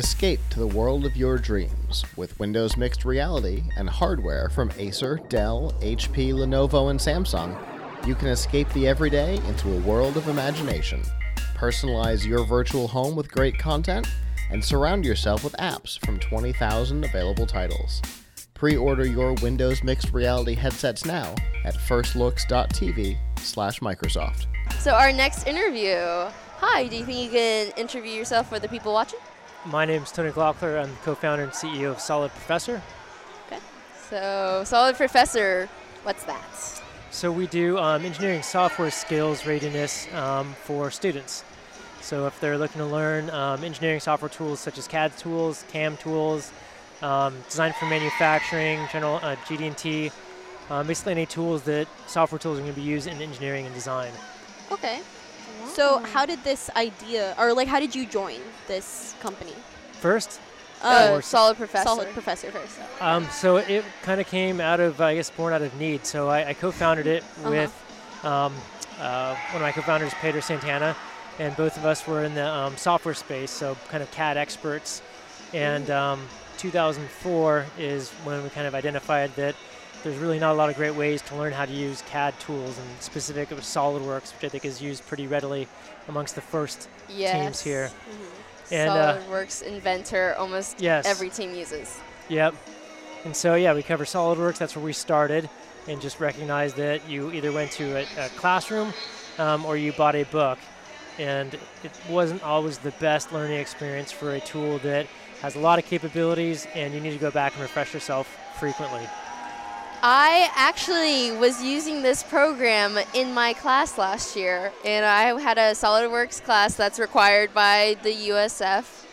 Escape to the world of your dreams with Windows Mixed Reality and hardware from Acer, Dell, HP, Lenovo, and Samsung. You can escape the everyday into a world of imagination. Personalize your virtual home with great content and surround yourself with apps from 20,000 available titles. Pre order your Windows Mixed Reality headsets now at firstlooks.tv slash Microsoft. So, our next interview. Hi, do you think you can interview yourself for the people watching? My name is Tony Glockler. I'm co-founder and CEO of Solid Professor. Okay. So, Solid Professor, what's that? So we do um, engineering software skills readiness um, for students. So if they're looking to learn um, engineering software tools such as CAD tools, CAM tools, um, design for manufacturing, general uh, GD&T, um, basically any tools that software tools are going to be used in engineering and design. Okay. So how did this idea, or like, how did you join this company? First, Uh, Or- solid Professor. Solid Professor first. Um, so it kind of came out of, I guess, born out of need. So I, I co-founded it Uh-huh. with um, uh, one of my co-founders, Pedro Santana, and both of us were in the um, software space, so kind of CAD experts. And um, 2004 is when we kind of identified that there's really not a lot of great ways to learn how to use CAD tools, and specific was SolidWorks, which I think is used pretty readily amongst the first yes. teams here. Mm-hmm. And, uh, SolidWorks Inventor, almost Yes. every team uses. Yep. And so, yeah, we cover SolidWorks. That's where we started, and just recognized that you either went to a, a classroom um, or you bought a book. And it wasn't always the best learning experience for a tool that has a lot of capabilities, and you need to go back and refresh yourself frequently. I actually was using this program in my class last year, and I had a SolidWorks class that's required by the USF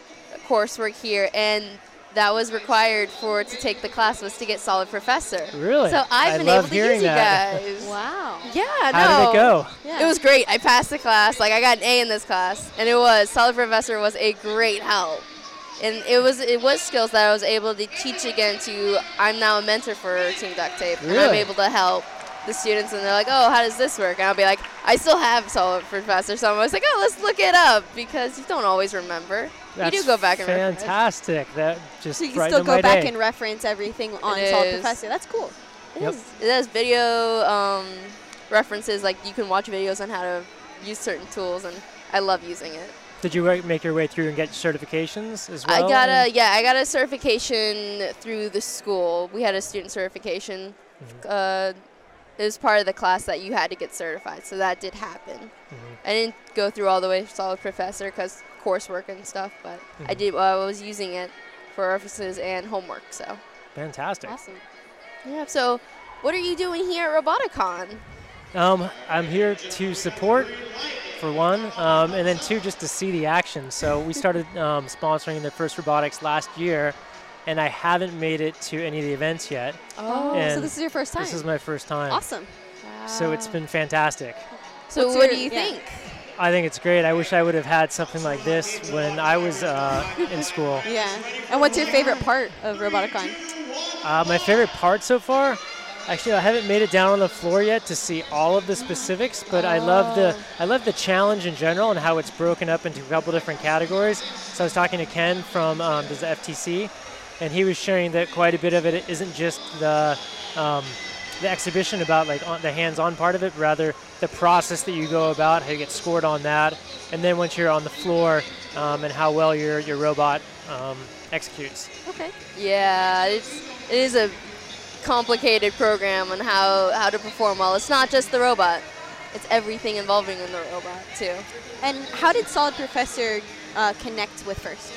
coursework here, and that was required for to take the class was to get Solid Professor. Really? So I've I been able to hearing use you guys. Wow. Yeah, no. How did it go? Yeah. It was great. I passed the class. Like I got an A in this class, and it was Solid Professor was a great help. And it was it was skills that I was able to teach again to. I'm now a mentor for Team Duct Tape, and I'm able to help the students. And they're like, "Oh, how does this work?" And I'll be like, "I still have Solid Professor." So I was always like, "Oh, let's look it up," because you don't always remember. That's you do go back and refresh. fantastic. That just So you can still go back day. and reference everything on It Solid is. Professor. That's cool. It Yep. is. It has video um, references. Like you can watch videos on how to use certain tools, and I love using it. Did you make your way through and get certifications as well? I got a yeah, I got a certification through the school. We had a student certification. Mm-hmm. Uh, it was part of the class that you had to get certified, so that did happen. Mhm. I didn't go through all the way to solid professor because coursework and stuff, but I Mhm. did. I was using it for references and homework. So Fantastic. Awesome. yeah. So what are you doing here at Roboticon? Um, I'm here to support, for one, um, and then two, just to see the action. So we started um, sponsoring the first robotics last year, and I haven't made it to any of the events yet. Oh, so this is your first time. This is my first time. awesome. So it's been fantastic. So What's what your- do you yeah. think? I think it's great. I wish I would have had something like this when I was uh, in school. Yeah. And what's your favorite part of Roboticon? Uh, my favorite part so far, actually, I haven't made it down on the floor yet to see all of the specifics, but I love the I love the challenge in general and how it's broken up into a couple different categories. So I was talking to Ken from um, the FTC, and he was sharing that quite a bit of it isn't just the um, the exhibition about like the hands-on part of it, rather the process that you go about, how you get scored on that, and then once you're on the floor, um, and how well your your robot um, executes. Okay. Yeah, it's it is a complicated program on how how to perform well. It's not just the robot; it's everything involving in the robot too. And how did Solid Professor uh, connect with First?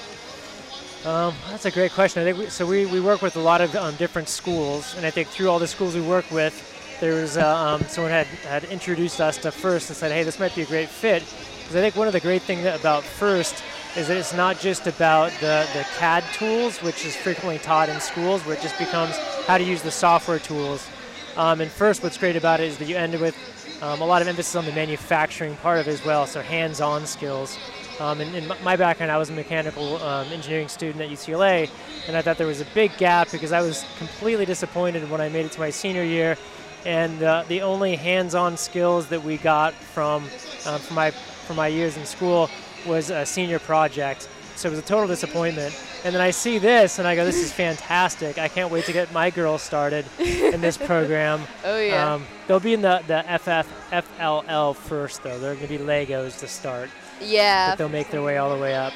Um, that's a great question. I think we, so. We, we work with a lot of um, different schools, and I think through all the schools we work with, there was uh, um, someone had had introduced us to First and said, "Hey, this might be a great fit." Because I think one of the great things about First is that it's not just about the, the CAD tools, which is frequently taught in schools, where it just becomes how to use the software tools. Um, and first, what's great about it is that you end with um, a lot of emphasis on the manufacturing part of it as well, so hands-on skills. Um, and in my background, I was a mechanical um, engineering student at UCLA, and I thought there was a big gap because I was completely disappointed when I made it to my senior year, and uh, the only hands-on skills that we got from um, from my from my years in school was a senior project. so it was a total disappointment. And then I see this, and I go, "This is fantastic! I can't wait to get my girls started in this program." Oh yeah. Um, they'll be in the the FF FLL first, though. They're going to be Legos to start, yeah. but they'll make their way all the way up.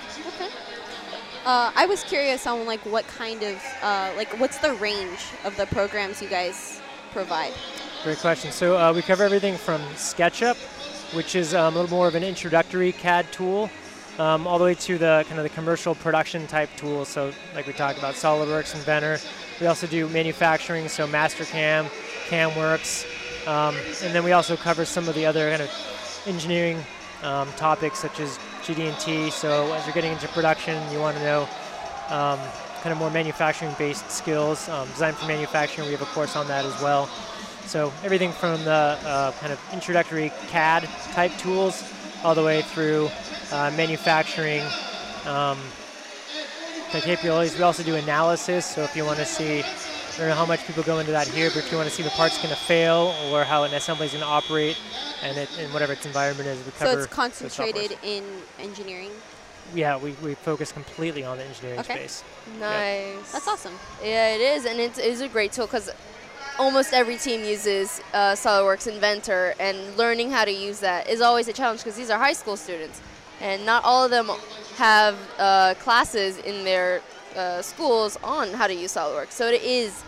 Uh, I was curious on like what kind of uh, like what's the range of the programs you guys provide? Great question. So uh, we cover everything from SketchUp, which is um, a little more of an introductory CAD tool, um, all the way to the kind of the commercial production type tools. So like we talked about, SolidWorks, Inventor. We also do manufacturing, so Mastercam, CamWorks, um, and then we also cover some of the other kind of engineering um, topics such as GD&T. So as you're getting into production, you want to know um, kind of more manufacturing-based skills. Um, design for manufacturing, we have a course on that as well. So everything from the uh, kind of introductory CAD type tools all the way through uh, manufacturing um, the capabilities. We also do analysis. So if you want to see, I don't know how much people go into that here, but if you want to see the part's going to fail or how an assembly is going to operate and it, in whatever its environment is, we So it's concentrated in engineering. Yeah, we, we focus completely on the engineering Okay. space. nice. That's awesome. Yeah, it is, and it is a great tool because almost every team uses uh, SolidWorks Inventor, and learning how to use that is always a challenge because these are high school students, and not all of them have uh, classes in their uh, schools on how to use SolidWorks. So it is,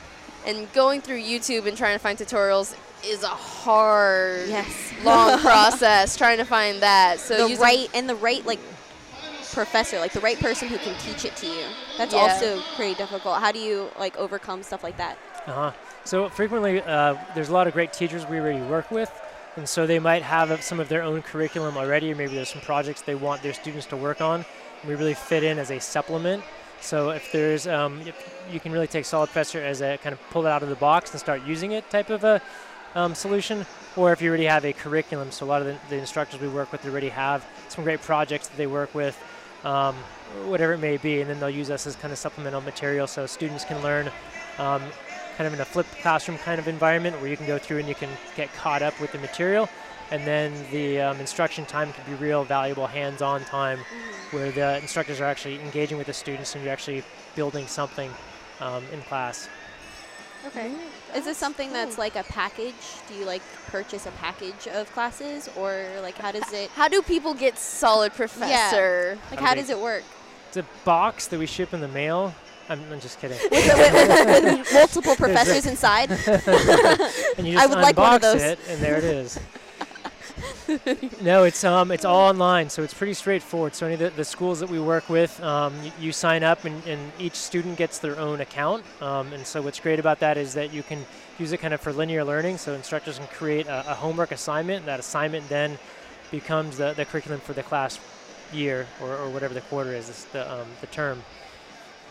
and going through YouTube and trying to find tutorials is a hard, Yes. long process trying to find that. So the right and the right like professor, like the right person who can teach it to you. That's Yeah. also pretty difficult. How do you like overcome stuff like that? Uh-huh. So frequently, uh, there's a lot of great teachers we already work with, and so they might have uh, some of their own curriculum already, or maybe there's some projects they want their students to work on. And we really fit in as a supplement. So if there's, um, if you can really take Solid Professor as a kind of pull it out of the box and start using it type of a um, solution, or if you already have a curriculum. So a lot of the, the instructors we work with already have some great projects that they work with, um, whatever it may be, and then they'll use us as kind of supplemental material so students can learn um, kind of in a flipped classroom kind of environment where you can go through and you can get caught up with the material. And then the um, instruction time can be real valuable hands-on time where the instructors are actually engaging with the students and you're actually building something um, in class. Okay. Is this something that's like a package? Do you like purchase a package of classes or like how does it How do people get Solid Professor? like How how do does it work? It's a box that we ship in the mail. I'm, I'm just kidding. With Multiple professors inside. and you just I would unbox like one of those. it, and there it is. no, it's um, it's all online, so it's pretty straightforward. So any of the, the schools that we work with, um, you, you sign up, and, and each student gets their own account. Um, and so what's great about that is that you can use it kind of for linear learning. So instructors can create a, a homework assignment. and That assignment then becomes the, the curriculum for the class year or, or whatever the quarter is, the um, the term.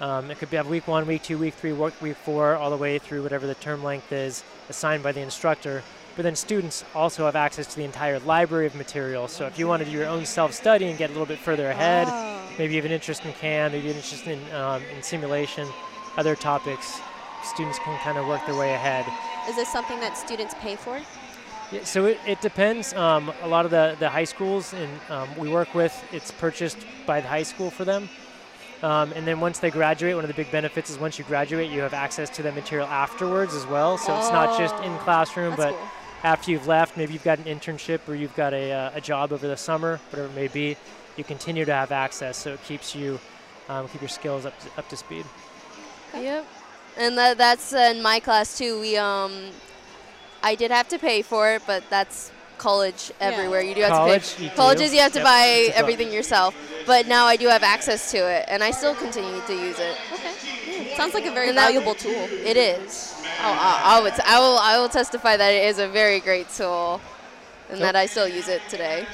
Um, it could be have week one, week two, week three, week four, all the way through whatever the term length is assigned by the instructor. But then students also have access to the entire library of material. So if you want to do your own self-study and get a little bit further ahead, Oh. maybe you have an interest in CAM, maybe an interest in, um, in simulation, other topics, students can kind of work their way ahead. Is this something that students pay for? Yeah, so it, it depends. Um, a lot of the, the high schools and um, we work with, it's purchased by the high school for them. Um, and then once they graduate, one of the big benefits is once you graduate, you have access to that material afterwards as well. So it's not just in Oh, classroom, That's but cool. After you've left, maybe you've got an internship or you've got a, uh, a job over the summer, whatever it may be, you continue to have access. So it keeps you, um, keep your skills up to, up to speed. Yep. And that, that's in my class too. We um, I did have to pay for it, but that's college Yeah. everywhere. You do have College, to pay. you do. Colleges, you have to Yep. buy It's a co- everything yourself. But now I do have access to it, and I still continue to use it. Okay. Sounds like a very And that- valuable tool. It is. Oh, I, I would. I will. I will testify that it is a very great tool, and Yep. that I still use it today.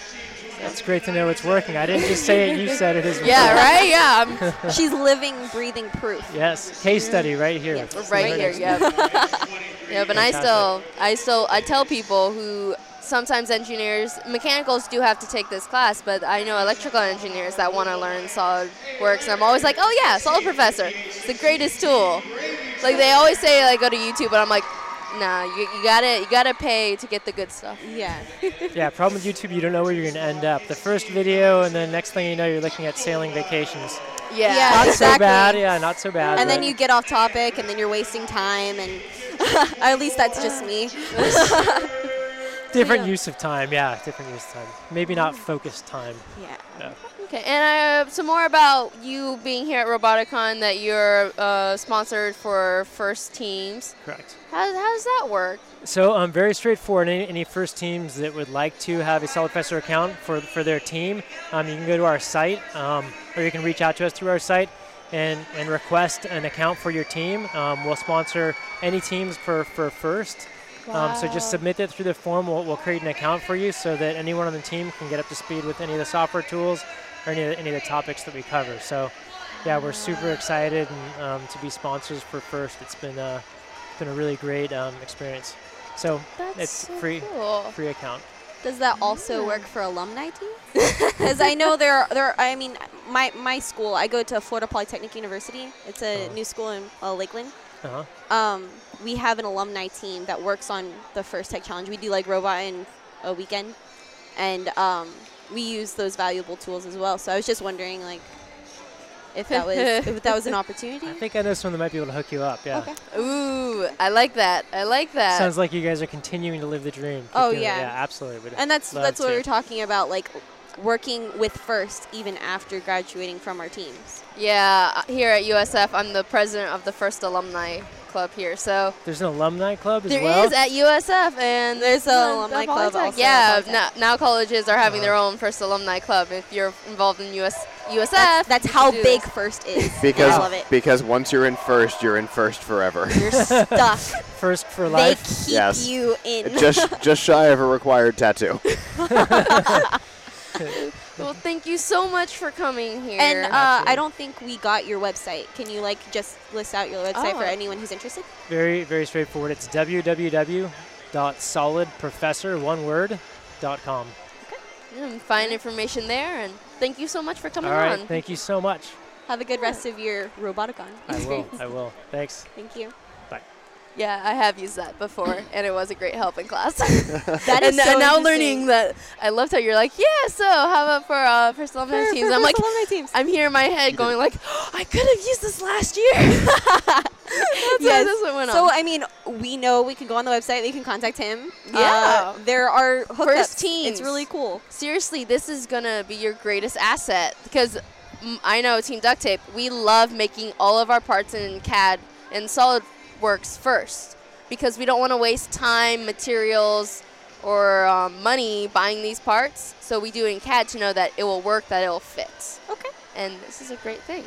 That's great to know it's working. I didn't just say it, you said it as well. Yeah. Right. Yeah. I'm She's living, breathing proof. Yes, case study right here. Yes. right here. Yep. yep. And I still, I still, I tell people who sometimes engineers, mechanicals do have to take this class, but I know electrical engineers that want to learn SolidWorks, and I'm always like, oh yeah, Solid Professor, it's the greatest tool. Like they always say, like go to YouTube, but I'm like, Nah, you, you gotta you gotta pay to get the good stuff. Yeah. yeah, problem with YouTube, you don't know where you're going to end up. The first video, and then next thing you know, you're looking at sailing vacations. Yeah. Yeah. Not so exactly. bad, yeah, not so bad. And then you get off topic, and then you're wasting time, and at least that's just me. different use of time, yeah, different use of time. Maybe not focused time. Yeah. Yeah. Okay, and uh, some more about you being here at Roboticon. That you're uh, sponsored for first teams. Correct. How, how does that work? So um, very straightforward. Any, any first teams that would like to have a Solid Professor account for, for their team, um, you can go to our site, um, or you can reach out to us through our site and, and request an account for your team. Um, we'll sponsor any teams for, for first. Um, so just submit it through the form. We'll, we'll create an account for you so that anyone on the team can get up to speed with any of the software tools or any of the, any of the topics that we cover. So yeah, we're super excited and, um, to be sponsors for First. It's been a, it's been a really great um, experience. So That's it's so free Cool. free account. Does that also work for alumni teams? Because I know there, there. I mean, my my school. I go to Florida Polytechnic University. It's a Uh-huh. new school in uh, Lakeland. Uh-huh. Um, we have an alumni team that works on the first tech challenge. We do like robot in a weekend, and um, we use those valuable tools as well. So I was just wondering, like, if that was if that was an opportunity. I think I know someone that might be able to hook you up. Yeah. Okay. Ooh, I like that. I like that. Sounds like you guys are continuing to live the dream. Keep Oh, doing it. yeah. Yeah, absolutely. We'd And that's that's what to. we were talking about, like working with first even after graduating from our teams. yeah, uh, here at USF, I'm the president of the first alumni club here. So There's an alumni club as there is well. at USF, and There's the- a the alumni club also Yeah, now, now colleges are having their Uh-huh. own first alumni club. If you're involved in US USF, That's, that's how big this. first is. Because I love it. because once you're in first, you're in first forever. You're stuck. First for they life. keep Yes. you in. just just shy of a required tattoo. Well, thank you so much for coming here. and uh, I don't think we got your website. Can you like just list out your website for Oh. anyone who's interested? Very very straightforward. It's www.solidprofessor.com. Mm, find information there, and thank you so much for coming All right. on. Thank you so much. Have a good rest of your Roboticon I will. I will. Thanks. Thank you. Yeah, I have used that before, and it was a great help in class. That and, is so and now learning that, I loved how you're like, yeah. So how about for uh, first alumni For- teams? for I'm like, alumni teams. I'm here in my head going like, I could have used this last year. that's Yes. that's what went on. So I mean, we know we can go on the website. We can contact him. Yeah. Uh, there are hookups. First It's really cool. seriously, this is gonna be your greatest asset because I know Team Duct Tape. We love making all of our parts in CAD and SolidWorks first because we don't want to waste time, materials, or um, money buying these parts. So we do it in CAD to know that it will work, that it will fit. Okay. And this is a great thing.